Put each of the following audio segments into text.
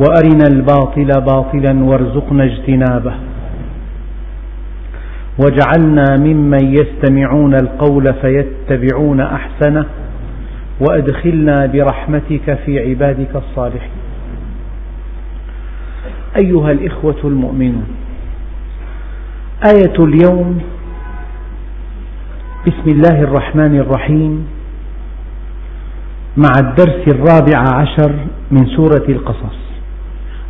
وأرنا الباطل باطلا وارزقنا اجتنابه. واجعلنا ممن يستمعون القول فيتبعون أحسنه وأدخلنا برحمتك في عبادك الصالحين. أيها الإخوة المؤمنون آية اليوم بسم الله الرحمن الرحيم مع الدرس الرابع عشر من سورة القصص.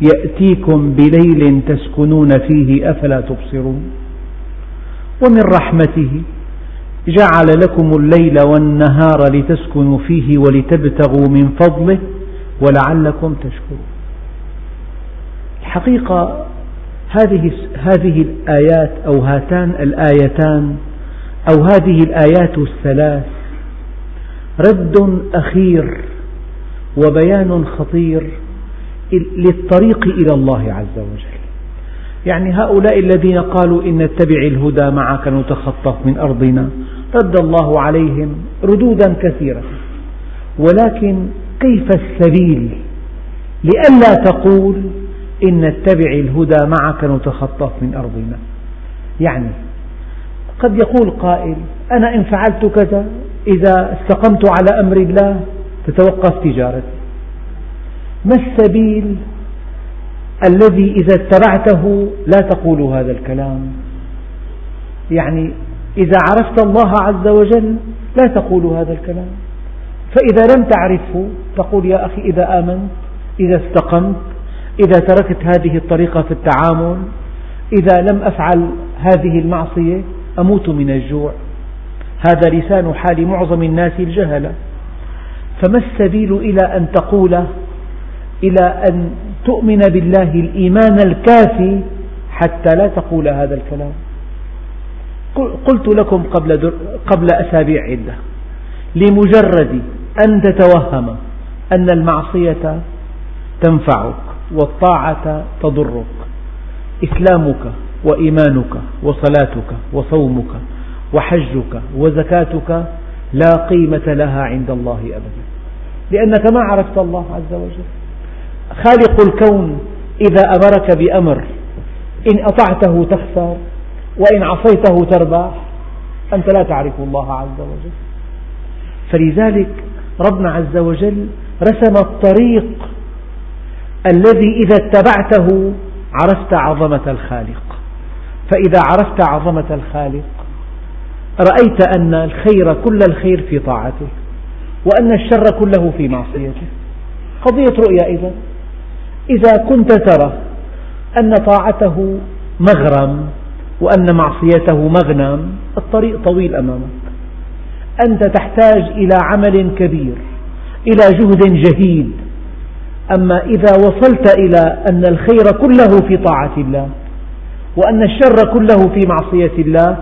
يأتيكم بليل تسكنون فيه أفلا تبصرون. ومن رحمته جعل لكم الليل والنهار لتسكنوا فيه ولتبتغوا من فضله ولعلكم تشكرون. الحقيقة هذه هذه الآيات أو هاتان الآيتان أو هذه الآيات الثلاث رد أخير وبيان خطير للطريق إلى الله عز وجل. يعني هؤلاء الذين قالوا إن نتبع الهدى معك نتخطف من أرضنا رد الله عليهم ردودا كثيرة ولكن كيف السبيل لئلا تقول إن نتبع الهدى معك نتخطف من أرضنا؟ يعني قد يقول قائل أنا إن فعلت كذا إذا استقمت على أمر الله تتوقف تجارتي. ما السبيل الذي إذا اتبعته لا تقول هذا الكلام؟ يعني إذا عرفت الله عز وجل لا تقول هذا الكلام. فإذا لم تعرفه تقول يا أخي إذا آمنت إذا استقمت إذا تركت هذه الطريقة في التعامل إذا لم أفعل هذه المعصية أموت من الجوع. هذا لسان حال معظم الناس الجهلة. فما السبيل إلى أن تقول إلى أن تؤمن بالله الإيمان الكافي حتى لا تقول هذا الكلام. قلت لكم قبل, قبل أسابيع عدة لمجرد أن تتوهم أن المعصية تنفعك والطاعة تضرك إسلامك وإيمانك وصلاتك وصومك وحجك وزكاتك لا قيمة لها عند الله أبدا لأنك ما عرفت الله عز وجل. خالق الكون إذا أمرك بأمر. إن أطعته تخسر وإن عصيته تربح أنت لا تعرف الله عز وجل. فلذلك ربنا عز وجل رسم الطريق الذي إذا اتبعته عرفت عظمة الخالق. فإذا عرفت عظمة الخالق رأيت أن الخير كل الخير في طاعته وأن الشر كله في معصيته. قضية رؤية إذا إذا كنت ترى أن طاعته مغرم وأن معصيته مغنم الطريق طويل أمامك. أنت تحتاج إلى عمل كبير إلى جهد جهيد. أما إذا وصلت إلى أن الخير كله في طاعة الله وأن الشر كله في معصية الله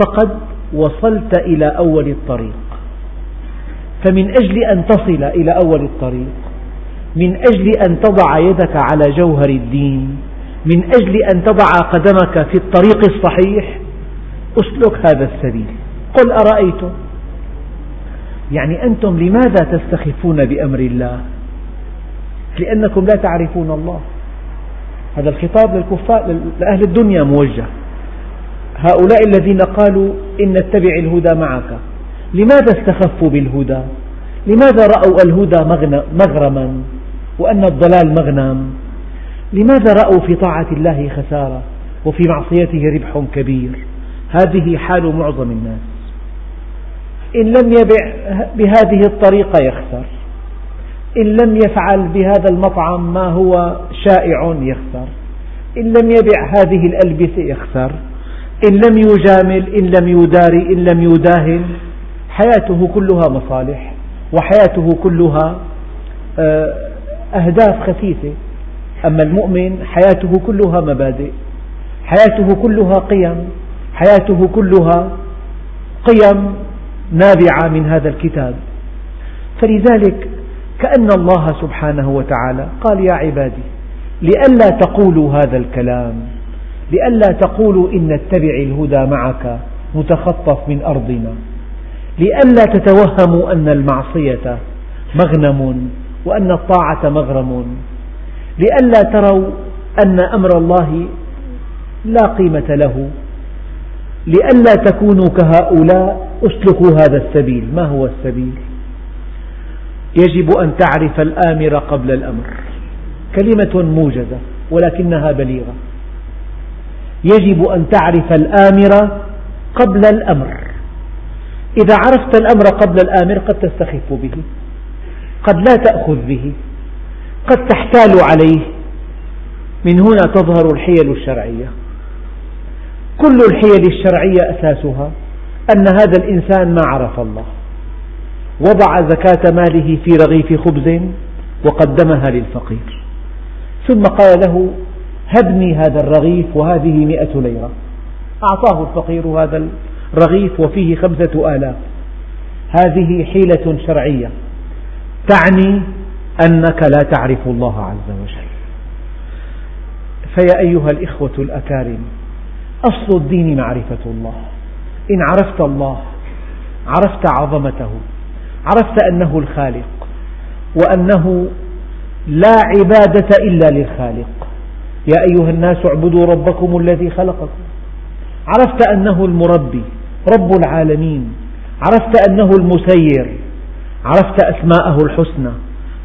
فقد وصلت إلى أول الطريق. فمن أجل أن تصل إلى أول الطريق من أجل أن تضع يدك على جوهر الدين من أجل أن تضع قدمك في الطريق الصحيح أسلك هذا السبيل. قل أرأيتم؟ يعني أنتم لماذا تستخفون بأمر الله؟ لأنكم لا تعرفون الله. هذا الخطاب للكفار لأهل الدنيا موجه. هؤلاء الذين قالوا إن نتبع الهدى معك لماذا استخفوا بالهدى؟ لماذا رأوا الهدى مغرما؟ وأن الضلال مغنم. لماذا رأوا في طاعة الله خسارة وفي معصيته ربح كبير؟ هذه حال معظم الناس. إن لم يبع بهذه الطريقة يخسر. إن لم يفعل بهذا المطعم ما هو شائع يخسر. إن لم يبع هذه الألبسة يخسر. إن لم يجامل إن لم يداري إن لم يداهن. حياته كلها مصالح وحياته كلها آه، أهداف خسيسة أما المؤمن حياته كلها مبادئ حياته كلها قيم حياته كلها قيم نابعة من هذا الكتاب. فلذلك كأن الله سبحانه وتعالى قال يا عبادي لئلا تقولوا هذا الكلام لئلا تقولوا إن نتبع الهدى معك متخطف من أرضنا لئلا تتوهموا أن المعصية مغنم وأن الطاعة مغرم. لئلا تروا أن أمر الله لا قيمة له. لئلا تكونوا كهؤلاء أسلكوا هذا السبيل. ما هو السبيل؟ يجب أن تعرف الآمر قبل الأمر. كلمة موجزة ولكنها بليغة. يجب أن تعرف الآمر قبل الأمر. إذا عرفت الأمر قبل الآمر قد تستخف به. قد لا تأخذ به قد تحتال عليه. من هنا تظهر الحيل الشرعية. كل الحيل الشرعية أساسها أن هذا الإنسان ما عرف الله. وضع زكاة ماله في رغيف خبز وقدمها للفقير. ثم قال له هبني هذا الرغيف وهذه مئة ليرة. أعطاه الفقير هذا الرغيف وفيه خمسة آلاف. هذه حيلة شرعية. تعني أنك لا تعرف الله عز وجل. فيا أيها الإخوة الأكارم أصل الدين معرفة الله. إن عرفت الله عرفت عظمته عرفت أنه الخالق وأنه لا عبادة إلا للخالق. يا أيها الناس اعبدوا ربكم الذي خلقكم. عرفت أنه المربي رب العالمين. عرفت أنه المسير. عرفت أسماءه الحسنى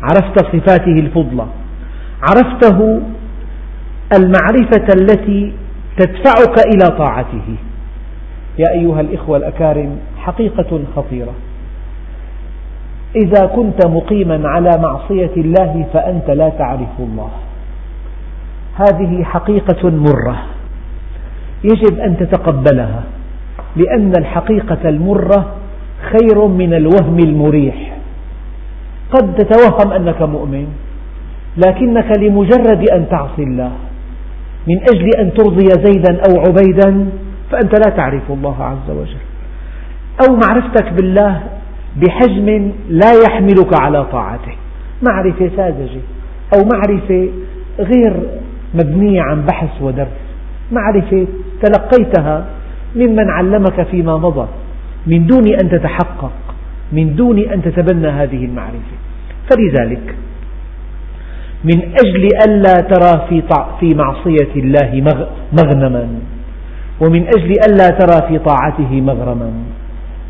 عرفت صفاته الفضلى عرفته المعرفة التي تدفعك إلى طاعته. يا أيها الإخوة الأكارم حقيقة خطيرة. إذا كنت مقيما على معصية الله فأنت لا تعرف الله. هذه حقيقة مرة. يجب أن تتقبلها لأن الحقيقة المرة خير من الوهم المريح. قد تتوهم أنك مؤمن لكنك لمجرد أن تعصي الله من أجل أن ترضي زيدا أو عبيدا فأنت لا تعرف الله عز وجل. أو معرفتك بالله بحجم لا يحملك على طاعته. معرفة ساذجة أو معرفة غير مبنية عن بحث ودرس. معرفة تلقيتها ممن علمك فيما مضى. من دون أن تتحقق من دون أن تتبنى هذه المعرفة. فلذلك من أجل ألا ترى في في معصية الله مغنما ومن أجل ألا ترى في طاعته مغرما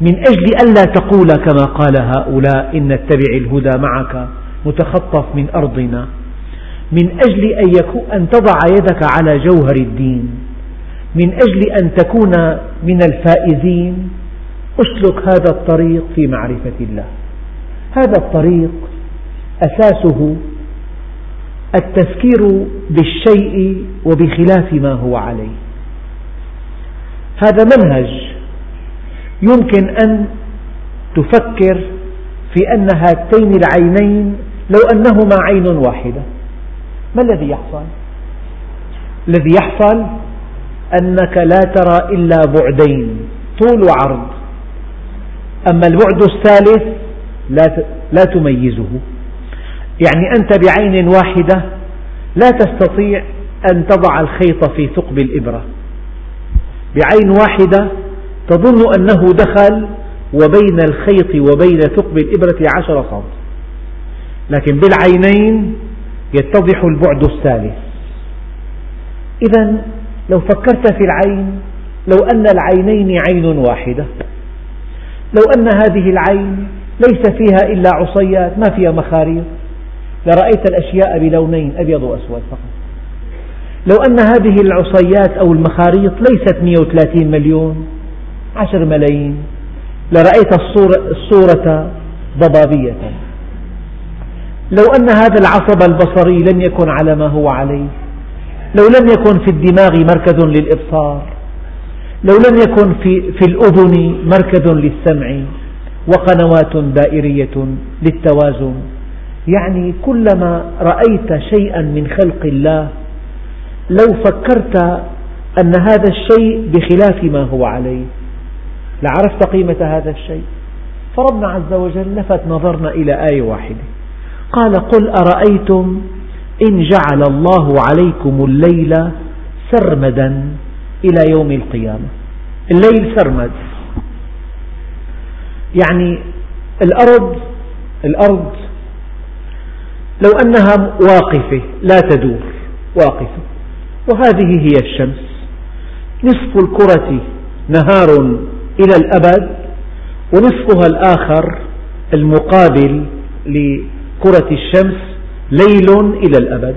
من أجل ألا تقول كما قال هؤلاء إن نتبع الهدى معك متخطف من أرضنا من أجل أن, أن تضع يدك على جوهر الدين من أجل أن تكون من الفائزين أسلك هذا الطريق في معرفة الله. هذا الطريق أساسه التفكير بالشيء وبخلاف ما هو عليه. هذا منهج يمكن أن تفكر في أن هاتين العينين لو أنهما عين واحدة. ما الذي يحصل؟ الذي يحصل أنك لا ترى إلا بعدين طول وعرض. أما البعد الثالث لا تميزه. يعني أنت بعين واحدة لا تستطيع أن تضع الخيط في ثقب الإبرة. بعين واحدة تظن أنه دخل وبين الخيط وبين ثقب الإبرة عشر سم لكن بالعينين يتضح البعد الثالث. إذا لو فكرت في العين لو أن العينين عين واحدة لو أن هذه العين ليس فيها إلا عصيات ما فيها مخاريط. لرأيت الأشياء بلونين أبيض وأسود فقط. لو أن هذه العصيات أو المخاريط ليست 130 مليون عشر ملايين. لرأيت الصورة, ضبابية. لو أن هذا العصب البصري لم يكن على ما هو عليه. لو لم يكن في الدماغ مركز للإبصار. لو لم يكن في, في الأذن مركز للسمع وقنوات دائرية للتوازن يعني كلما رأيت شيئا من خلق الله لو فكرت أن هذا الشيء بخلاف ما هو عليه لعرفت قيمة هذا الشيء. فربنا عز وجل لفت نظرنا إلى آية واحدة. قال قل أرأيتم إن جعل الله عليكم الليل سرمدا إلى يوم القيامة. الليل سرمد. يعني الأرض الأرض لو أنها واقفة لا تدور واقفة. وهذه هي الشمس. نصف الكرة نهار إلى الأبد ونصفها الآخر المقابل لكرة الشمس ليل إلى الأبد.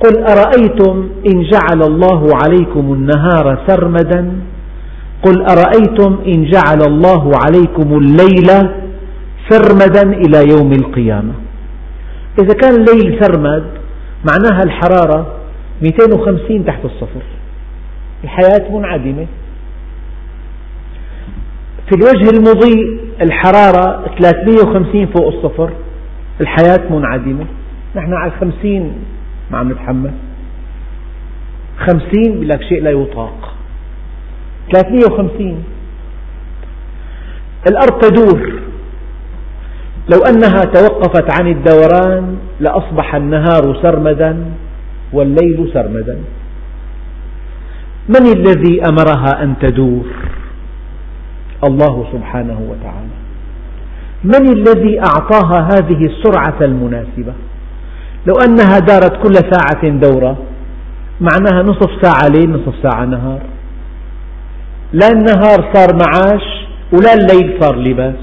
قل أرأيتم إن جعل الله عليكم النهار سرمدا؟ قل أرأيتم إن جعل الله عليكم الليل سرمدا إلى يوم القيامة؟ إذا كان الليل سرمد معناها الحرارة 250 تحت الصفر. الحياة منعدمة. في الوجه المضيء الحرارة 350 فوق الصفر. الحياة منعدمة. نحن على 50 ما عم نتحمل خمسين يقول لك شيء لا يطاق. ثلاثمية وخمسين. الأرض تدور لو أنها توقفت عن الدوران لأصبح النهار سرمدا والليل سرمدا. من الذي أمرها أن تدور؟ الله سبحانه وتعالى. من الذي أعطاها هذه السرعة المناسبة؟ لو أنها دارت كل ساعة دورة معناها نصف ساعة ليل نصف ساعة نهار. لا النهار صار معاش ولا الليل صار لباس.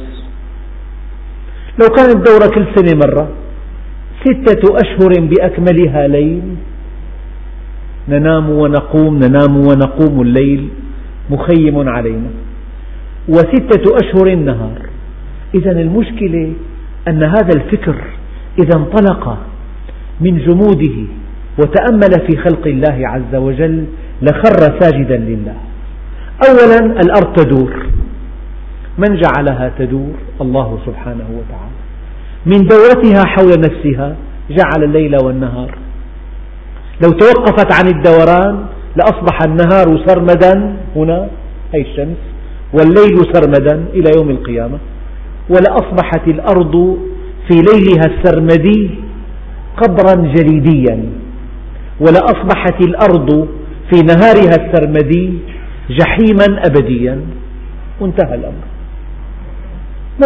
لو كانت دورة كل سنة مرة ستة أشهر بأكملها ليل. ننام ونقوم ننام ونقوم الليل مخيم علينا. وستة أشهر النهار إذا المشكلة أن هذا الفكر إذا انطلق من جموده وتأمل في خلق الله عز وجل لخر ساجدا لله. أولا الأرض تدور. من جعلها تدور؟ الله سبحانه وتعالى. من دورتها حول نفسها جعل الليل والنهار. لو توقفت عن الدوران لأصبح النهار سرمدا هنا أي الشمس والليل سرمدا إلى يوم القيامة. ولأصبحت الأرض في ليلها السرمدي قبرا جليديا ولأصبحت الأرض في نهارها السرمدي جحيما أبديا. وانتهى الأمر.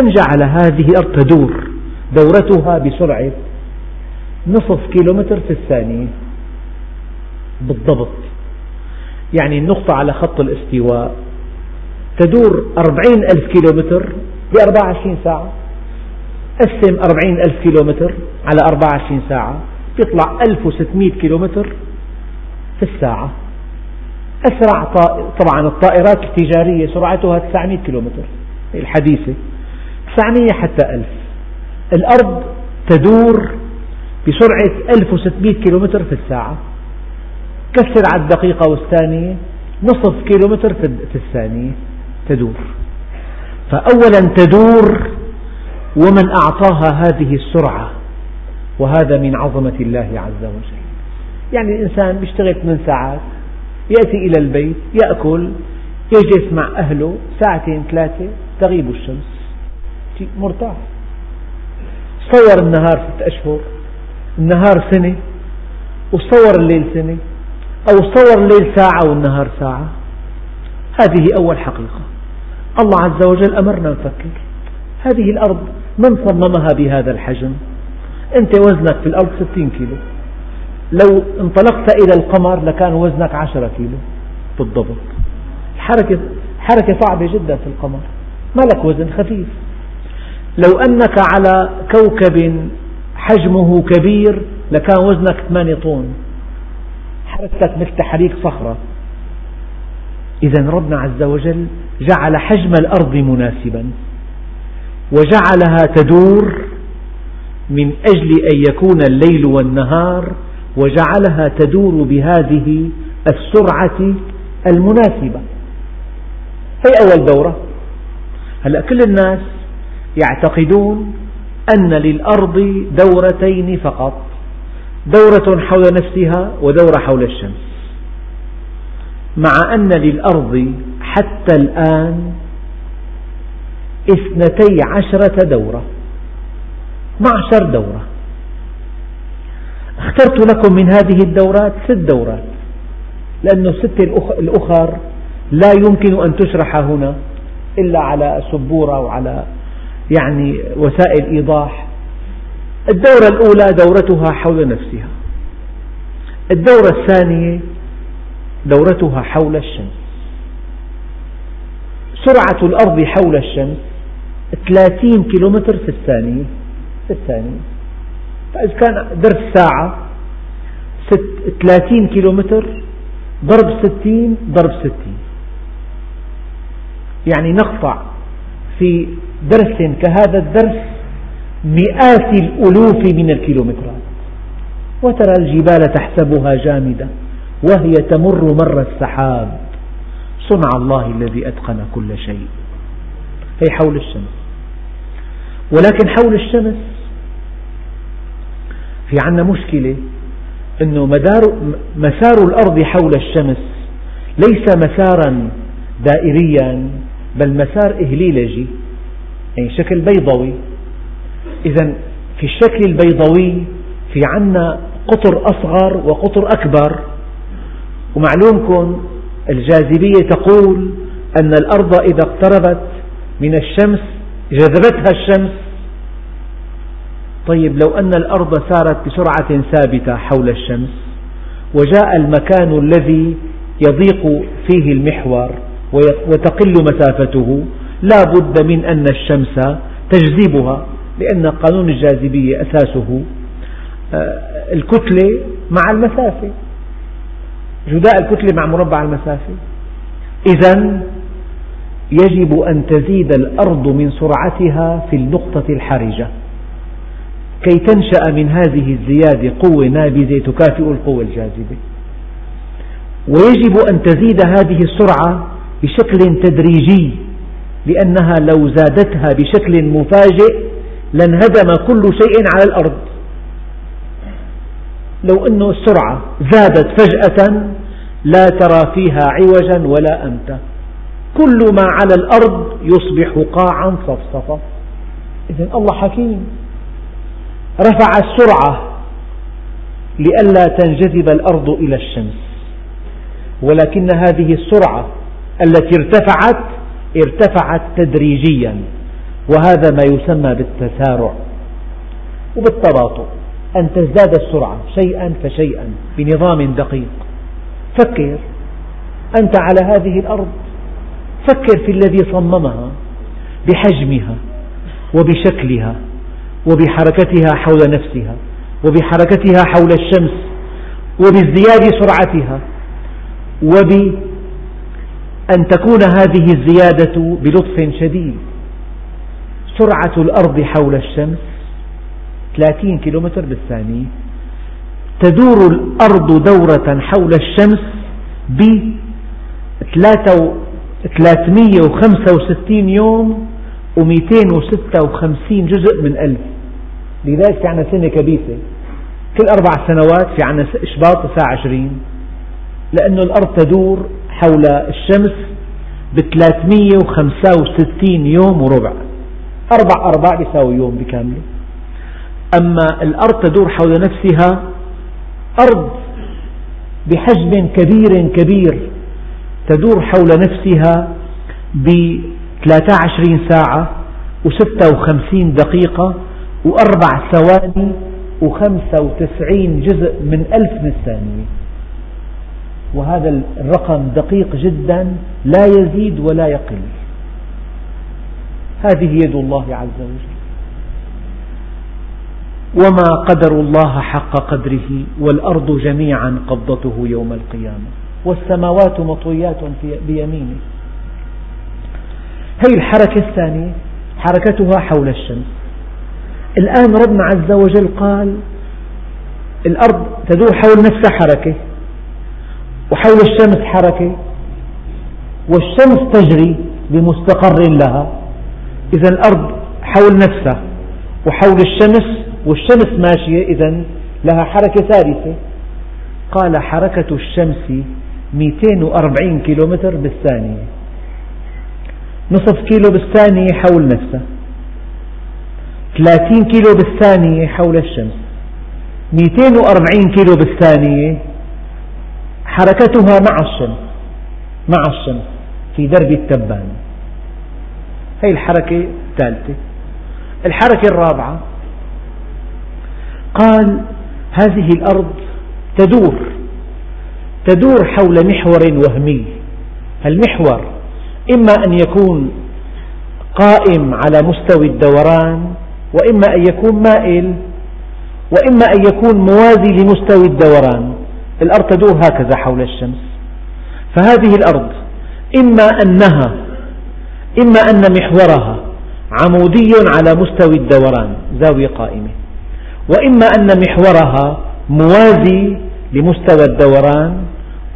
من جعل هذه الأرض تدور دورتها بسرعة؟ نصف كيلومتر في الثانية. بالضبط. يعني النقطة على خط الاستواء تدور أربعين ألف كيلومتر بأربعة وعشرين ساعة. قسم أربعين ألف كيلومتر. على أربعة وعشرين ساعة يطلع ألف وستمئة كيلومتر في الساعة. أسرع طبعا الطائرات التجارية سرعتها 900 كيلومتر الحديثة. 900 حتى ألف. الأرض تدور بسرعة 1600 كيلومتر في الساعة. كسر على الدقيقة والثانية نصف كيلومتر في الثانية تدور. فأولا تدور ومن أعطاها هذه السرعة. وهذا من عظمة الله عز وجل. يعني الإنسان بيشتغل 8 ساعات يأتي إلى البيت يأكل يجلس مع أهله ساعتين ثلاثة تغيب الشمس. مرتاح. صور النهار ست أشهر النهار سنة وصور الليل سنة أو صور الليل ساعة والنهار ساعة. هذه أول حقيقة. الله عز وجل أمرنا نفكر. هذه الأرض من صممها بهذا الحجم؟ أنت وزنك في الأرض ستين كيلو. لو انطلقت إلى القمر لكان وزنك عشرة كيلو بالضبط حركة, حركة صعبة جدا في القمر. ما لك وزن خفيف. لو أنك على كوكب حجمه كبير لكان وزنك 8 طن. حركتك مثل تحريك صخرة. إذا ربنا عز وجل جعل حجم الأرض مناسبا. وجعلها تدور من أجل أن يكون الليل والنهار وجعلها تدور بهذه السرعة المناسبة. هي أول دورة؟ هلأ كل الناس يعتقدون أن للأرض دورتين فقط دورة حول نفسها ودورة حول الشمس. مع أن للأرض حتى الآن اثنتي عشرة دورة. معشر دورة اخترت لكم من هذه الدورات ست دورات. لأن الست الأخر لا يمكن أن تشرح هنا إلا على سبورة وعلى يعني وسائل إيضاح. الدورة الأولى دورتها حول نفسها. الدورة الثانية دورتها حول الشمس. سرعة الأرض حول الشمس 30 كيلومتر في الثانية. في الثانية فإذا كان درس ساعة 30 كيلومتر ضرب 60 ضرب 60 يعني نقطع في درس كهذا الدرس مئات الألوف من الكيلومترات. وترى الجبال تحسبها جامدة وهي تمر مر السحاب. صنع الله الذي أتقن كل شيء. هي حول الشمس. ولكن حول الشمس. في عنا مشكلة أنه مدار مسار الأرض حول الشمس ليس مسارا دائريا بل مسار إهليلجي يعني شكل بيضوي. إذا في الشكل البيضوي في عنا قطر أصغر وقطر أكبر. ومعلومكم الجاذبية تقول أن الأرض إذا اقتربت من الشمس جذبتها الشمس. طيب لو أن الأرض سارت بسرعة ثابتة حول الشمس وجاء المكان الذي يضيق فيه المحور وتقل مسافته لا بد من أن الشمس تجذبها لأن قانون الجاذبية أساسه آه، الكتلة مع المسافة. جداء الكتلة مع مربع المسافة. إذا يجب أن تزيد الأرض من سرعتها في النقطة الحرجة. كي تنشأ من هذه الزيادة قوة نابذة تكافئ القوة الجاذبة. ويجب أن تزيد هذه السرعة بشكل تدريجي لأنها لو زادتها بشكل مفاجئ لانهدم كل شيء على الأرض. لو أن السرعة زادت فجأة لا ترى فيها عوجا ولا أمتا كل ما على الأرض يصبح قاعا صفصفا إذن الله حكيم. رفع السرعة لئلا تنجذب الأرض إلى الشمس. ولكن هذه السرعة التي ارتفعت ارتفعت تدريجيا. وهذا ما يسمى بالتسارع وبالتباطؤ. أن تزداد السرعة شيئا فشيئا بنظام دقيق. فكر أنت على هذه الأرض. فكر في الذي صممها بحجمها وبشكلها وبحركتها حول نفسها وبحركتها حول الشمس وبازدياد سرعتها وبأن تكون هذه الزيادة بلطف شديد. سرعة الأرض حول الشمس 30 كيلومتر بالثانية. تدور الأرض دورة حول الشمس ب 365 يوم و256 جزء من ألف. لذلك في عنا سنة كبيسة كل أربع سنوات في عنا إشباط الساعة 20 لأن الأرض تدور حول الشمس ب 365 يوم وربع. أربع أرباع يساوي يوم بكامله. أما الأرض تدور حول نفسها أرض بحجم كبير كبير. تدور حول نفسها ب 23 ساعة و56 دقيقة وأربع ثواني و95 جزء من ألف من الثانية وهذا الرقم دقيق جدا لا يزيد ولا يقل. هذه يد الله عز وجل. وما قدر الله حق قدره والأرض جميعا قبضته يوم القيامة. والسماوات مطويات بيمينه. هذه الحركة الثانية حركتها حول الشمس. الآن ربنا عز وجل قال الأرض تدور حول نفسها حركة وحول الشمس حركة والشمس تجري بمستقر لها. إذا الأرض حول نفسها وحول الشمس والشمس ماشية إذا لها حركة ثالثة. قال حركة الشمس 240 كيلومتر بالثانية. نصف كيلو بالثانية حول نفسها 30 كيلو بالثانية حول الشمس. 240 كيلو بالثانية حركتها مع الشمس. مع الشمس في درب التبان. هي الحركة الثالثة. الحركة الرابعة. قال هذه الأرض تدور تدور حول محور وهمي. المحور إما أن يكون قائم على مستوى الدوران وإما أن يكون مائل وإما أن يكون موازي لمستوى الدوران. الأرض تدور هكذا حول الشمس. فهذه الأرض إما أنها إما أن محورها عمودي على مستوى الدوران زاوية قائمة. وإما أن محورها موازي لمستوى الدوران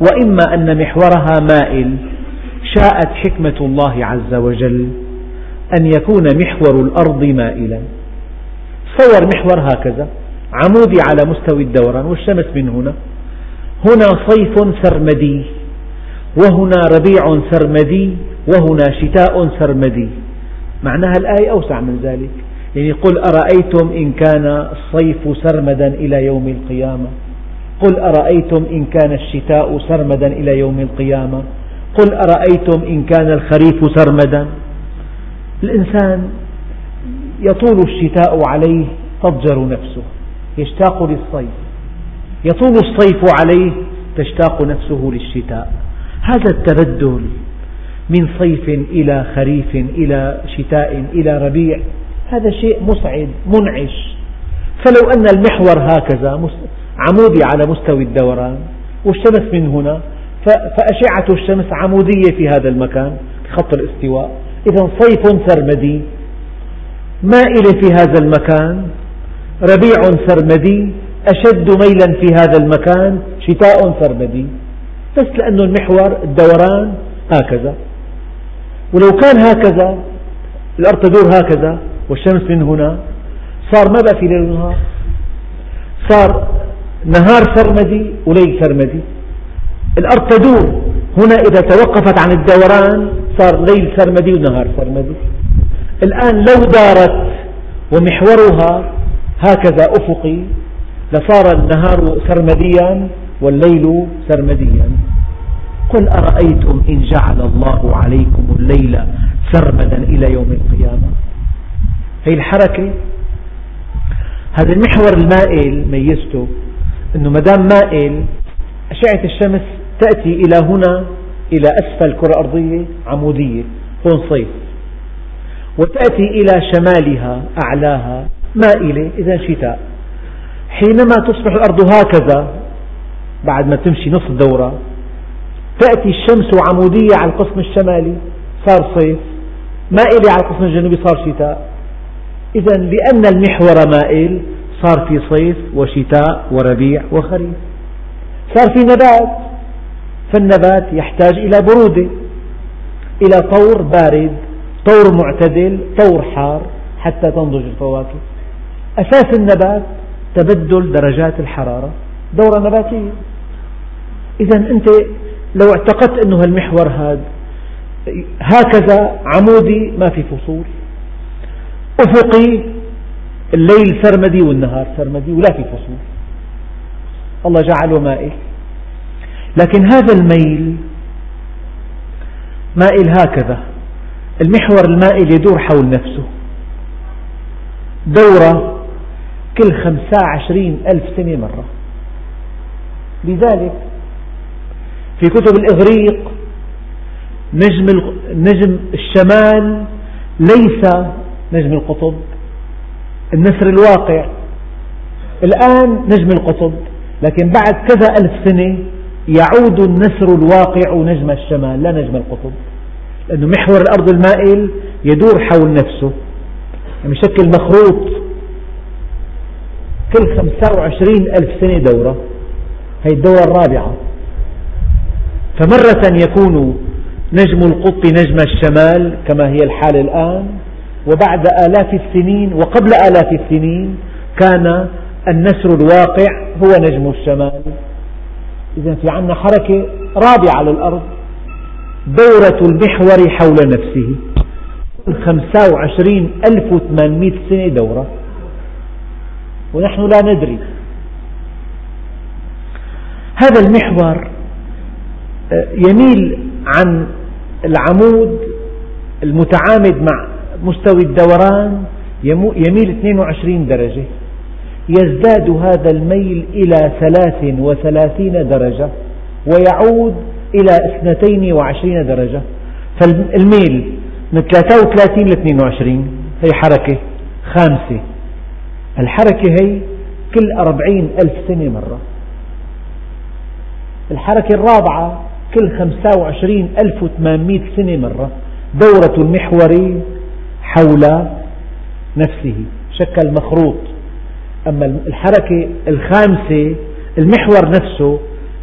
وإما أن محورها مائل شاءت حكمة الله عز وجل أن يكون محور الأرض مائلا. صور محور هكذا عمودي على مستوى الدوران والشمس من هنا. هنا صيف سرمدي وهنا ربيع سرمدي وهنا شتاء سرمدي. معناها الآية أوسع من ذلك. يعني قل أرأيتم إن كان الصيف سرمدا إلى يوم القيامة؟ قل أرأيتم إن كان الشتاء سرمدا إلى يوم القيامة؟ قل أرأيتم إن كان الخريف سرمدا؟ الإنسان يطول الشتاء عليه تضجر نفسه يشتاق للصيف. يطول الصيف عليه تشتاق نفسه للشتاء. هذا التبدل من صيف إلى خريف إلى شتاء إلى ربيع هذا شيء مسعد منعش. فلو أن المحور هكذا عمودي على مستوى الدوران والشمس من هنا فأشعة الشمس عمودية في هذا المكان خط الاستواء. إذا صيف سرمدي مائلة في هذا المكان ربيع سرمدي أشد ميلا في هذا المكان شتاء سرمدي. بس لأن المحور الدوران هكذا. ولو كان هكذا الأرض تدور هكذا والشمس من هنا صار ما بقى في ليل ونهار؟ صار نهار سرمدي وليل سرمدي. الأرض تدور. هنا إذا توقفت عن الدوران صار ليل سرمدي ونهار سرمدي. الآن لو دارت ومحورها هكذا أفقي لصار النهار سرمديا والليل سرمديا. قل أرأيتم إن جعل الله عليكم الليل سرمدا إلى يوم القيامة؟ هي الحركة. هذا المحور المائل ميزته أنه مدام مائل أشعة الشمس تأتي إلى هنا إلى أسفل الكرة الأرضية عمودية هون صيف. وتأتي إلى شمالها أعلاها مائلة إذا شتاء. حينما تصبح الأرض هكذا بعد ما تمشي نصف الدورة تأتي الشمس عمودية على القسم الشمالي صار صيف. مائلة على القسم الجنوبي صار شتاء. إذا لأن المحور مائل صار في صيف وشتاء وربيع وخريف. صار في نبات فالنبات يحتاج إلى برودة إلى طور بارد طور معتدل طور حار حتى تنضج الفواكه. أساس النبات تبدل درجات الحرارة دورة نباتية. إذا أنت لو اعتقدت أنه المحور هذا هكذا عمودي ما في فصول. أفقي الليل سرمدي والنهار سرمدي ولا في فصول. الله جعله مائل. لكن هذا الميل مائل هكذا. المحور المائل يدور حول نفسه. دورة كل خمسة عشرين ألف سنة مرة. لذلك في كتب الإغريق نجم, نجم الشمال ليس نجم القطب. النسر الواقع. الآن نجم القطب لكن بعد كذا ألف سنة يعود النسر الواقع نجم الشمال لا نجم القطب. لأنه محور الأرض المائل يدور حول نفسه. يعني بشكل مخروط كل 25 ألف سنة دورة. هي الدورة الرابعة. فمرة يكون نجم القط نجم الشمال كما هي الحال الآن. وبعد آلاف السنين وقبل آلاف السنين كان النسر الواقع هو نجم الشمال. إذا في عنا حركة رابعة للأرض دورة المحور حول نفسه. 25 ألف وثمانمئة سنة دورة. ونحن لا ندري. هذا المحور آه، يميل عن العمود المتعامد مع مستوى الدوران يميل 22 درجة. يزداد هذا الميل إلى 33 درجة ويعود إلى 22 درجة. فالميل من 33 ل 22 هي حركة خامسة. الحركة هي كل أربعين ألف سنة مرة الحركة الرابعة كل خمسة وعشرين ألف وثمانمئة سنة مرة دورة المحور حول نفسه شكل مخروط أما الحركة الخامسة المحور نفسه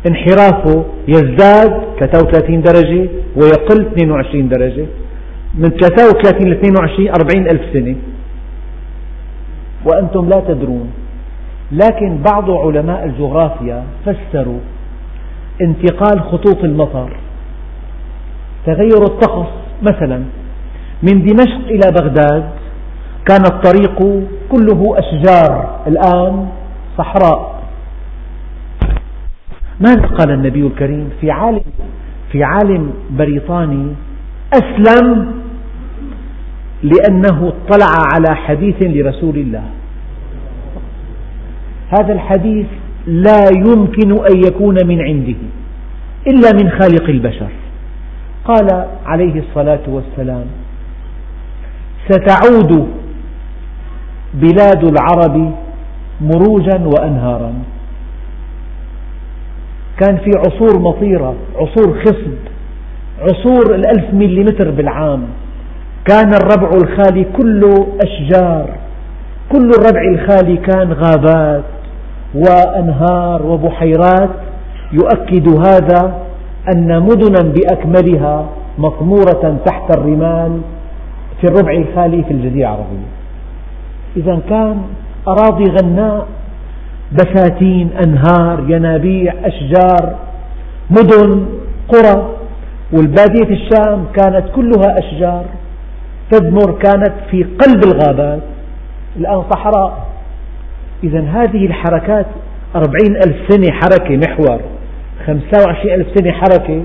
انحرافه يزداد 33 درجة ويقل 22 درجة. من 33 ل 22 40 ألف سنة. وأنتم لا تدرون لكن بعض علماء الجغرافيا فسروا انتقال خطوط المطر تغير الطقس مثلا. من دمشق إلى بغداد. كان الطريق كله أشجار الآن صحراء. ماذا قال النبي الكريم في عالم في عالم بريطاني؟ أسلم لأنه اطلع على حديث لرسول الله. هذا الحديث لا يمكن أن يكون من عنده إلا من خالق البشر. قال عليه الصلاة والسلام ستعود بلاد العرب مروجا وأنهارا. كان في عصور مطيرة عصور خصب عصور الألف مليمتر بالعام. كان الربع الخالي كله أشجار كل الربع الخالي كان غابات وأنهار وبحيرات. يؤكد هذا أن مدنا بأكملها مطمورة تحت الرمال في الربع الخالي في الجزيرة العربية. إذا كان أراضي غناء بساتين أنهار ينابيع أشجار مدن قرى والبادية الشام كانت كلها أشجار. تدمر كانت في قلب الغابات. الآن صحراء. إذا هذه الحركات أربعين ألف سنة حركة محور خمسة وعشرين ألف سنة حركة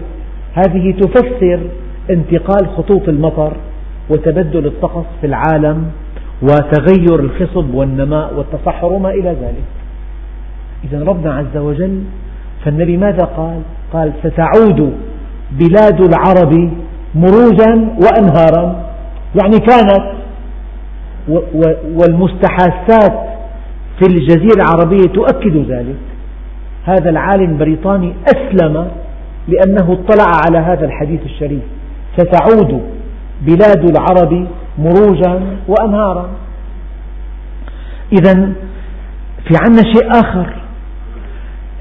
هذه تفسر انتقال خطوط المطر. وتبدل الطقس في العالم وتغير الخصب والنماء والتصحر وما إلى ذلك. إذا ربنا عز وجل فالنبي ماذا قال؟ قال ستعود بلاد العرب مروجا وأنهارا. يعني كانت والمستحاثات في الجزيرة العربية تؤكد ذلك. هذا العالم البريطاني أسلم لأنه اطلع على هذا الحديث الشريف. ستعود بلاد العرب مروجا وأنهارا. إذا في عنا شيء آخر.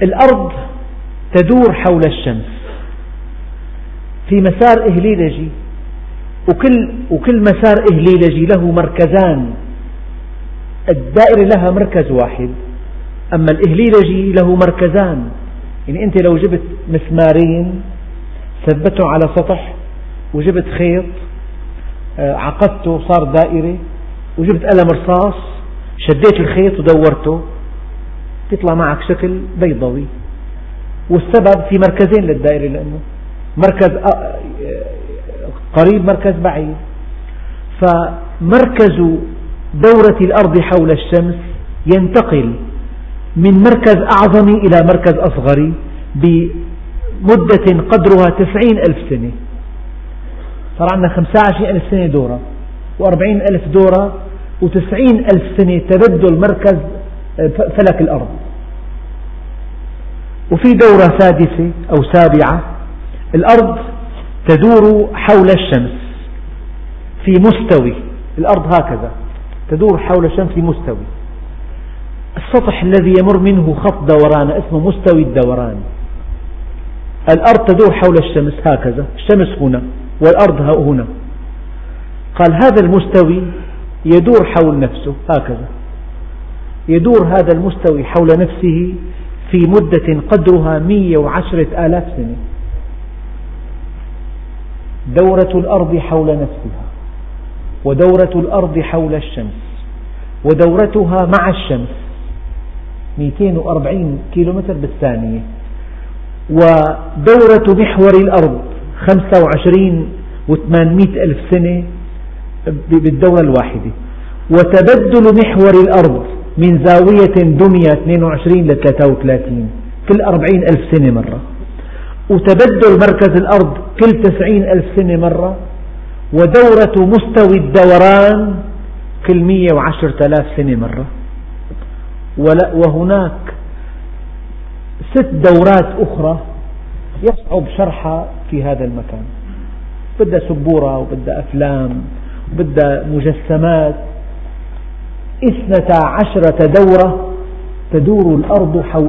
الأرض تدور حول الشمس. في مسار إهليلجي وكل, وكل مسار إهليلجي له مركزان. الدائرة لها مركز واحد أما الإهليلجي له مركزان. يعني أنت لو جبت مسمارين ثبتهم على سطح وجبت خيط عقدته صار دائرة وجبت قلم رصاص شديت الخيط ودورته. يطلع معك شكل بيضاوي والسبب في مركزين للدائرة لأنه مركز آه، قريب مركز بعيد. فمركز دورة الأرض حول الشمس ينتقل من مركز أعظم إلى مركز أصغر بمدة قدرها تسعين ألف سنة. صار عندنا خمسة عشر ألف سنة دورة وأربعين ألف دورة وتسعين ألف سنة تبدل مركز فلك الأرض. وفي دورة سادسة أو سابعة الأرض تدور حول الشمس في مستوي الأرض هكذا تدور حول الشمس في مستوي السطح الذي يمر منه خط دوران اسمه مستوي الدوران. الأرض تدور حول الشمس هكذا الشمس هنا. والأرض هنا. قال هذا المستوي يدور حول نفسه هكذا. يدور هذا المستوي حول نفسه في مدة قدرها 110 آلاف سنة. دورة الأرض حول نفسها ودورة الأرض حول الشمس ودورتها مع الشمس 240 كيلومتر بالثانية ودورة محور الأرض 25 و800 ألف سنة بالدورة الواحدة. وتبدل محور الأرض من زاوية دنيا 22 ل 33 كل 40 ألف سنة مرة. وتبدل مركز الأرض كل 90 ألف سنة مرة. ودورة مستوى الدوران كل 110 آلاف سنة مرة. وهناك ست دورات أخرى يصعب شرحها في هذا المكان. بدها سبورة وبدها أفلام وبدها مجسمات. اثنتا عشرة دورة تدور الأرض حول.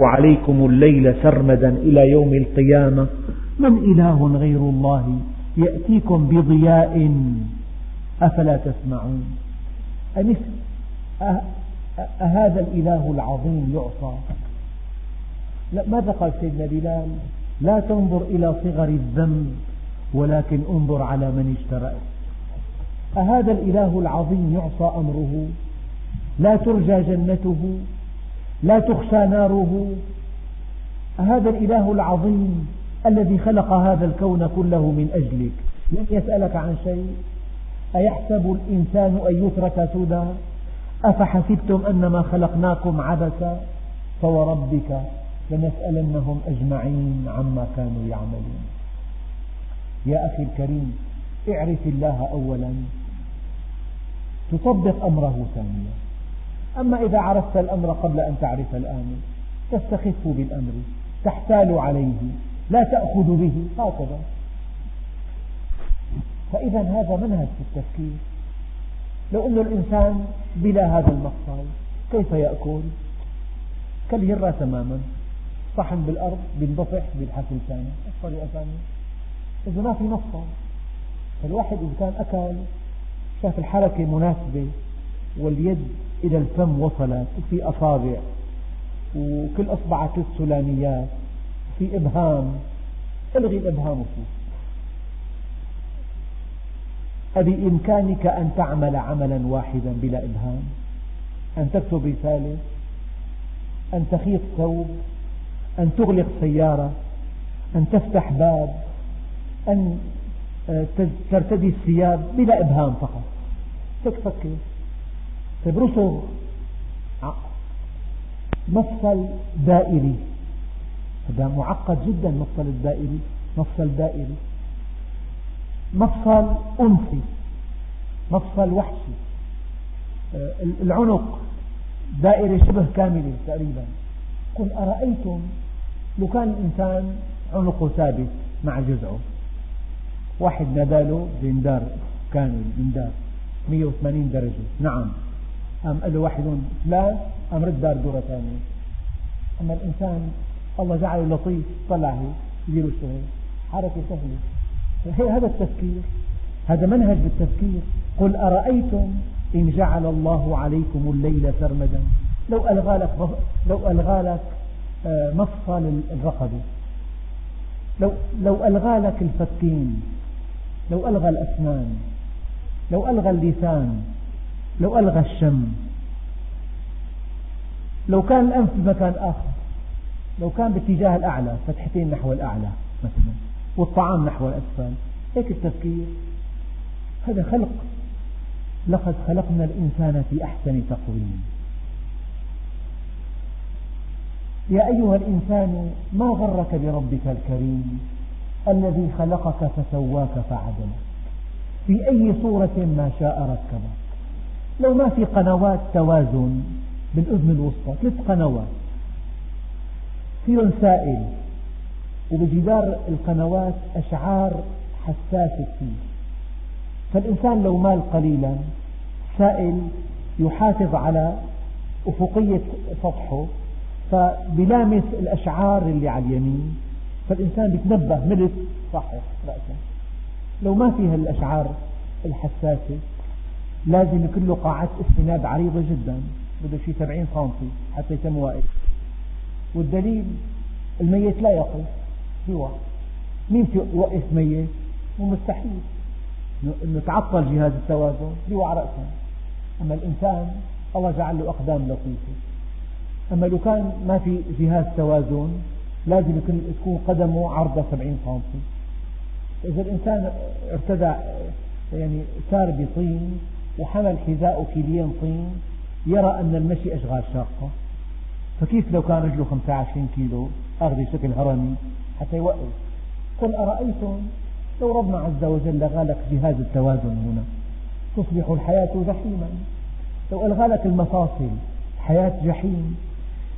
وعليكم الليل سرمدا إلى يوم القيامة. من إله غير الله يأتيكم بضياء؟ أفلا تسمعون. أهذا الإله العظيم يعصى لا ماذا قال سيدنا بلال؟ لا تنظر إلى صغر الذنب ولكن انظر على من اشترأت أهذا الإله العظيم يعصى أمره لا ترجى جنته لا تخشى ناره. أهذا الإله العظيم الذي خلق هذا الكون كله من أجلك. لم يسألك عن شيء؟ أيحسب الإنسان أن يترك سدى؟ أفحسبتم أنما خلقناكم عبثا؟ فوربك لنسألنهم أجمعين عما كانوا يعملون. يا أخي الكريم اعرف الله أولا تطبق أمره ثانيا. أما إذا عرفت الأمر قبل أن تعرف الآمر تستخف بالأمر تحتال عليه لا تأخذ به هكذا. فإذا هذا منهج في التفكير. لو أن الإنسان بلا هذا المفصل كيف يأكل؟ كالهرة تماما. صحن بالأرض بينبطح بالحكي ثاني. الطريقة ثانية إذا ما في مفصل فالواحد إذا كان أكل شاف الحركة مناسبة واليد إلى الفم وصلت وفي أصابع وكل أصبع ثلاث سلاميات وفي إبهام. ألغي الإبهام وشوف. أبإمكانك أن تعمل عملا واحدا بلا إبهام؟ أن تكتب رسالة؟ أن تخيط ثوب؟ أن تغلق سيارة أن تفتح باب أن آه، ترتدي الثياب بلا إبهام فقط. هيك فكر طيب مفصل دائري. هذا معقد جدا مفصل الدائري مفصل دائري. مفصل أنثي مفصل وحشي. آه، العنق دائرة شبه كاملة تقريبا. قل أرأيتم لو كان الإنسان عنقه ثابت مع جذعه واحد ناداله بندار كامل بندار 180 درجة. نعم. قام قال له واحد فلان قام رد دار دورة ثانية. أما الإنسان الله جعله لطيف طلع هيك يدير الشغل حركة سهلة. هذا التفكير. هذا منهج بالتفكير. قل أرأيتم إن جعل الله عليكم الليل سرمدا؟ لو ألغى لك لو ألغى لك مفصل الرقبة لو لو ألغى لك الفكين لو ألغى الأسنان لو ألغى اللسان لو ألغى الشم لو كان الأنف في مكان آخر لو كان باتجاه الأعلى فتحتين نحو الأعلى مثلا والطعام نحو الأسفل هيك التفكير. هذا خلق. لقد خلقنا الإنسان في أحسن تقويم. يا أيها الإنسان ما غرك بربك الكريم الذي خلقك فسواك فعدلك؟ في أي صورة ما شاء ركبك؟ لو ما في قنوات توازن بالأذن الوسطى ثلاث قنوات. فيهم سائل وبجدار القنوات أشعار حساسة كثير فالإنسان لو مال قليلا سائل يحافظ على أفقية سطحه فبلامس الأشعار اللي على اليمين فالإنسان بيتنبه ملت صحح رأسه لو ما فيها الأشعار الحساسة لازم يكون له قاعدة استناد عريضة جدا بده شيء 70 سم حتى يتم واقف. والدليل الميت لا يقف بيوقف مين يوقف ميت؟ مستحيل. انه تعطل جهاز التوازن بيوقع رأسا. أما الإنسان الله جعل له أقدام لطيفة. أما لو كان ما في جهاز توازن لازم تكون قدمه عرضها 70 سم إذا الإنسان ارتدى يعني سار بطين وحمل حذاءه كيلين طين يرى أن المشي أشغال شاقة. فكيف لو كان رجله 25 كيلو أخذ بشكل هرمي؟ حتى يوقف قل أرأيتم؟ لو ربنا عز وجل لغى لك جهاز التوازن هنا تصبح الحياة جحيما. لو ألغى لك المفاصل حياة جحيم.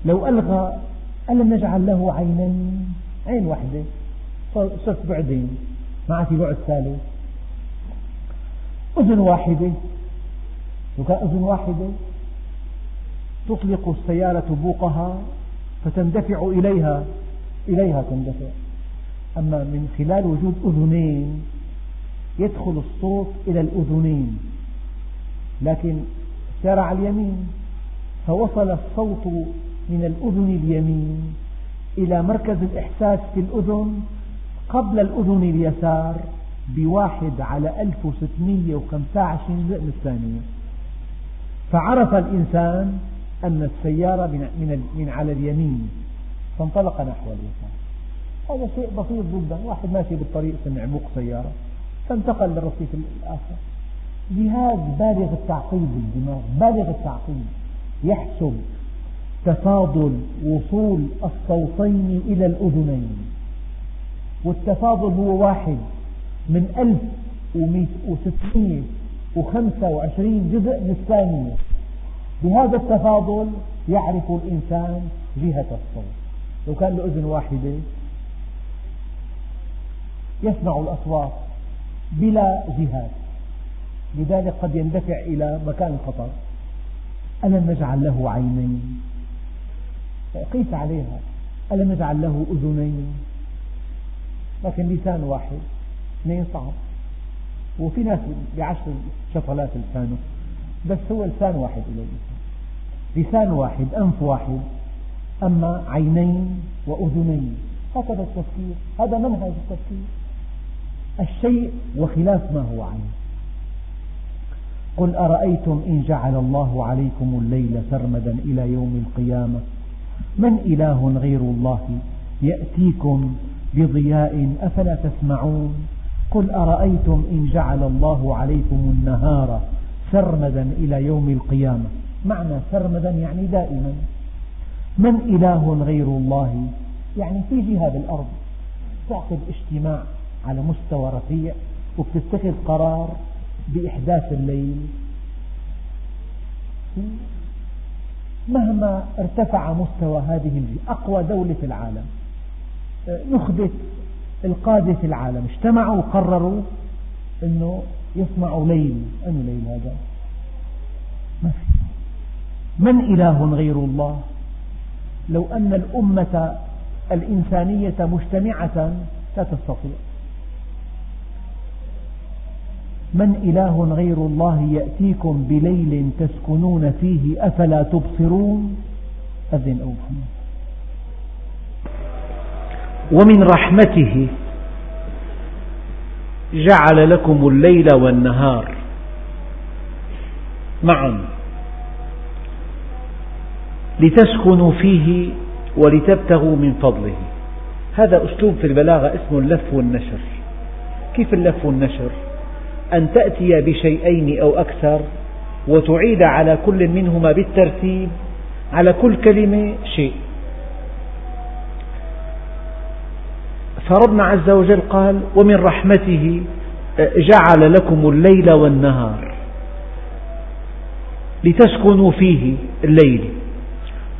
لو ألغى ألم نجعل له عينين عين واحدة. صرت بعدين. ما في بعد ثالث. أذن واحدة. لو كان أذن واحدة. تطلق السيارة بوقها فتندفع إليها. إليها تندفع. أما من خلال وجود أذنين يدخل الصوت إلى الأذنين. لكن سار على اليمين. فوصل الصوت من الأذن اليمين إلى مركز الإحساس في الأذن قبل الأذن اليسار بواحد على 1625 جزء من الثانية فعرف الإنسان أن السيارة من, من على اليمين فانطلق نحو اليسار. هذا شيء بسيط جدا واحد ماشي بالطريق سمع بوق سيارة فانتقل للرصيف الآخر. جهاز بالغ التعقيد بالدماغ بالغ التعقيد يحسب تفاضل وصول الصوتين إلى الأذنين. والتفاضل هو واحد. من ألف وستمائة وخمسة وعشرين جزء من الثانية بهذا التفاضل يعرف الإنسان جهة الصوت. لو كان له أذن واحدة يسمع الأصوات بلا جهات لذلك قد يندفع إلى مكان الخطر ألم نجعل له عينين؟ قيس عليها. ألم نجعل له أذنين؟ لكن لسان واحد اثنين صعب. وفي ناس بعشر شفلات لسانه بس هو لسان واحد له لسان واحد أنف واحد أما عينين وأذنين. هكذا التفكير هذا منهج التفكير. الشيء وخلاف ما هو عليه قل أرأيتم إن جعل الله عليكم الليل سرمدا إلى يوم القيامة؟ من إله غير الله يأتيكم بضياء أفلا تسمعون قل أرأيتم إن جعل الله عليكم النهار سرمدا إلى يوم القيامة معنى سرمدا يعني دائما من إله غير الله يعني في جهة بالأرض تعقد اجتماع على مستوى رفيع وبتتخذ قرار بإحداث الليل مهما ارتفع مستوى هذه أقوى دولة في العالم نخبة القادة في العالم اجتمعوا وقرروا أنه يصنعوا ليل. أي ليل هذا؟ ما في. من إله غير الله؟ لو أن الأمة الإنسانية مجتمعة لا تستطيع. من إله غير الله يأتيكم بليل تسكنون فيه أفلا تبصرون؟ أذن أو محمد. ومن رحمته جعل لكم الليل والنهار معا لتسكنوا فيه ولتبتغوا من فضله. هذا أسلوب في البلاغة اسمه اللف والنشر. كيف اللف والنشر؟ أن تأتي بشيئين أو أكثر وتعيد على كل منهما بالترتيب على كل كلمة شيء. فربنا عز وجل قال ومن رحمته جعل لكم الليل والنهار لتسكنوا فيه الليل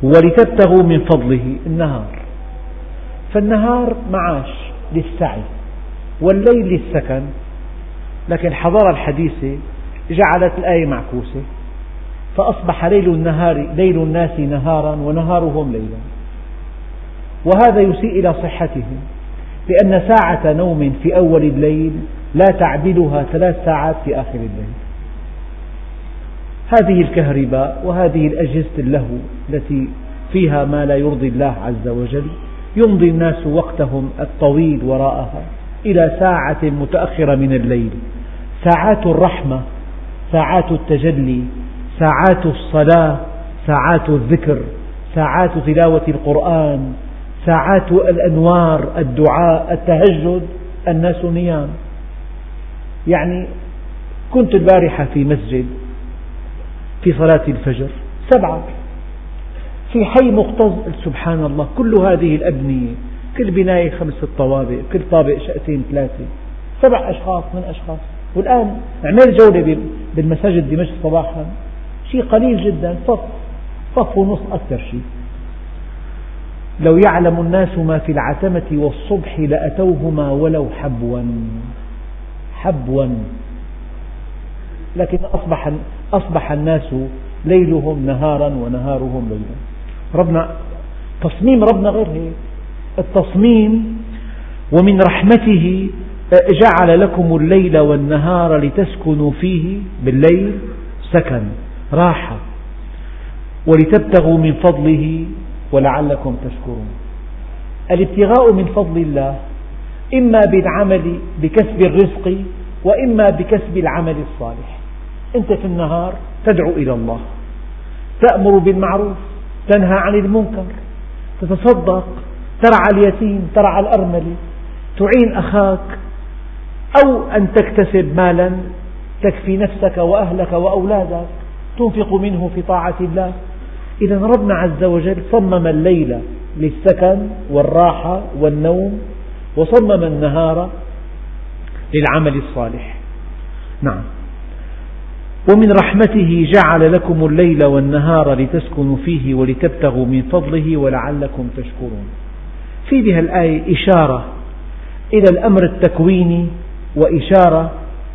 ولتبتغوا من فضله النهار. فالنهار معاش للسعي والليل للسكن. لكن الحضارة الحديثة جعلت الآية معكوسة فأصبح ليل النهار ليل الناس نهارا ونهارهم ليلا. وهذا يسيء إلى صحتهم لأن ساعة نوم في أول الليل لا تعدلها ثلاث ساعات في آخر الليل. هذه الكهرباء وهذه الأجهزة اللهو التي فيها ما لا يرضي الله عز وجل يمضي الناس وقتهم الطويل وراءها. إلى ساعة متأخرة من الليل. ساعات الرحمة ساعات التجلي ساعات الصلاة ساعات الذكر ساعات تلاوة القرآن ساعات الأنوار الدعاء التهجد الناس نيام. يعني كنت البارحة في مسجد في صلاة الفجر سبعة. في حي مكتظ سبحان الله كل هذه الأبنية كل بناية خمسة طوابق كل طابق شقتين ثلاثة. سبع أشخاص من أشخاص. والآن اعمل جولة بالمساجد دمشق صباحا. شيء قليل جدا صف صف ونص أكثر شيء. لو يعلم الناس ما في العتمة والصبح لأتوهما ولو حبوا. حبوا. لكن أصبح, أصبح الناس ليلهم نهارا ونهارهم ليلا. ربنا تصميم ربنا غير هيك. التصميم ومن رحمته جعل لكم الليل والنهار لتسكنوا فيه بالليل سكن راحة. ولتبتغوا من فضله ولعلكم تشكرون. الابتغاء من فضل الله إما بالعمل بكسب الرزق وإما بكسب العمل الصالح. أنت في النهار تدعو إلى الله تأمر بالمعروف تنهى عن المنكر تتصدق ترعى اليتيم ترعى الأرملة. تعين أخاك أو أن تكتسب مالا تكفي نفسك وأهلك وأولادك تنفق منه في طاعة الله. إذا ربنا عز وجل صمم الليل للسكن والراحة والنوم وصمم النهار للعمل الصالح. نعم. ومن رحمته جعل لكم الليل والنهار لتسكنوا فيه ولتبتغوا من فضله ولعلكم تشكرون. في بها الآية إشارة إلى الأمر التكويني وإشارة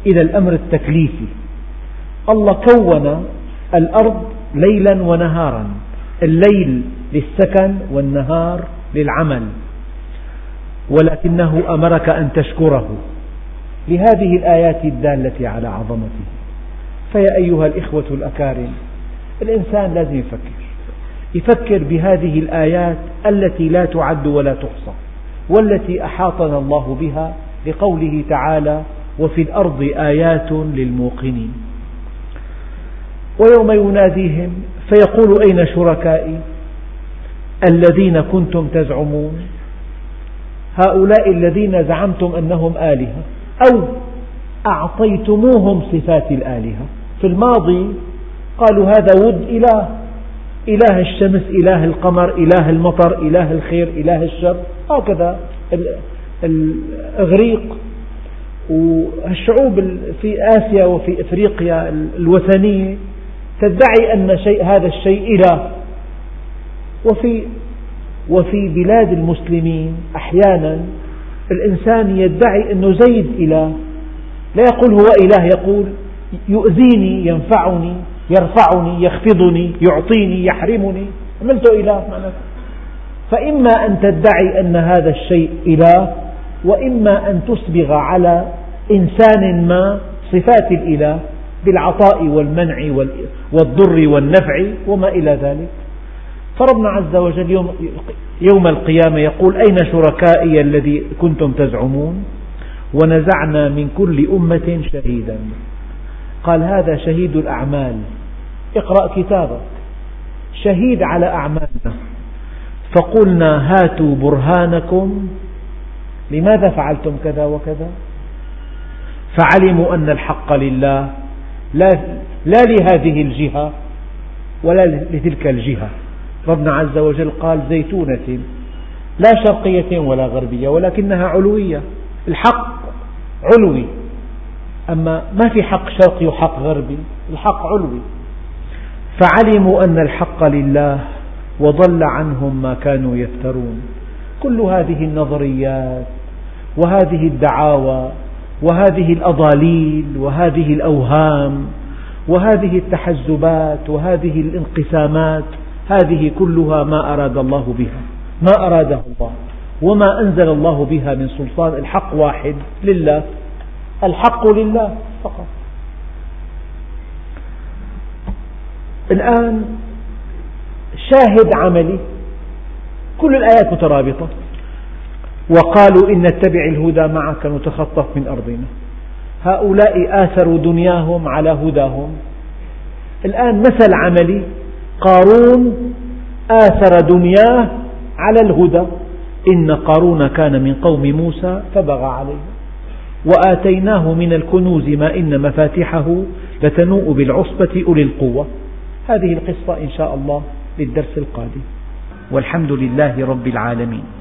إلى الأمر التكليفي. الله كون الأرض ليلا ونهارا الليل للسكن والنهار للعمل ولكنه أمرك أن تشكره. لهذه الآيات الدالة على عظمته. فيا أيها الإخوة الأكارم الإنسان لازم يفكر. يفكر بهذه الآيات التي لا تعد ولا تحصى والتي أحاطنا الله بها لقوله تعالى وفي الأرض آيات للموقنين ويوم يناديهم فيقول أين شركائي الذين كنتم تزعمون؟ هؤلاء الذين زعمتم أنهم آلهة أو أعطيتموهم صفات الآلهة. في الماضي قالوا هذا ود إله. إله الشمس إله القمر إله المطر إله الخير إله الشر. هكذا الإغريق والشعوب في آسيا وفي إفريقيا الوثنية تدعي أن شيء هذا الشيء إله. وفي وفي بلاد المسلمين أحيانا الإنسان يدعي أن زيد إله. لا يقول هو إله يقول يؤذيني ينفعني. يرفعني يخفضني يعطيني يحرمني. عملته إله معناته. فإما أن تدعي أن هذا الشيء إله وإما أن تسبغ على إنسان ما صفات الإله بالعطاء والمنع والضر والنفع وما إلى ذلك. فربنا عز وجل يوم, يوم القيامة يقول أين شركائي الذي كنتم تزعمون؟ ونزعنا من كل أمة شهيدا. قال هذا شهيد الأعمال. اقرأ كتابك. شهيد على أعمالنا. فقلنا هاتوا برهانكم. لماذا فعلتم كذا وكذا؟ فعلموا أن الحق لله. لا, لا لهذه الجهة ولا لتلك الجهة. ربنا عز وجل قال زيتونة لا شرقية ولا غربية ولكنها علوية. الحق علوي. أما ما في حق شرقي وحق غربي الحق علوي. فعلموا أن الحق لله وضل عنهم ما كانوا يفترون. كل هذه النظريات وهذه الدعاوى وهذه الأضاليل وهذه الأوهام وهذه التحزبات وهذه الانقسامات هذه كلها ما أراد الله بها ما أراده الله وما أنزل الله بها من سلطان. الحق واحد لله الحق لله فقط. الآن شاهد عملي كل الآيات مترابطة. وقالوا إن نتبع الهدى معك نتخطف من أرضنا. هؤلاء آثروا دنياهم على هداهم. الآن مثل عملي قارون آثر دنياه على الهدى. إن قارون كان من قوم موسى فبغى عليه. وآتيناه من الكنوز ما إن مفاتحه لتنوء بالعصبة أولي القوة. هذه القصة إن شاء الله للدرس القادم. والحمد لله رب العالمين.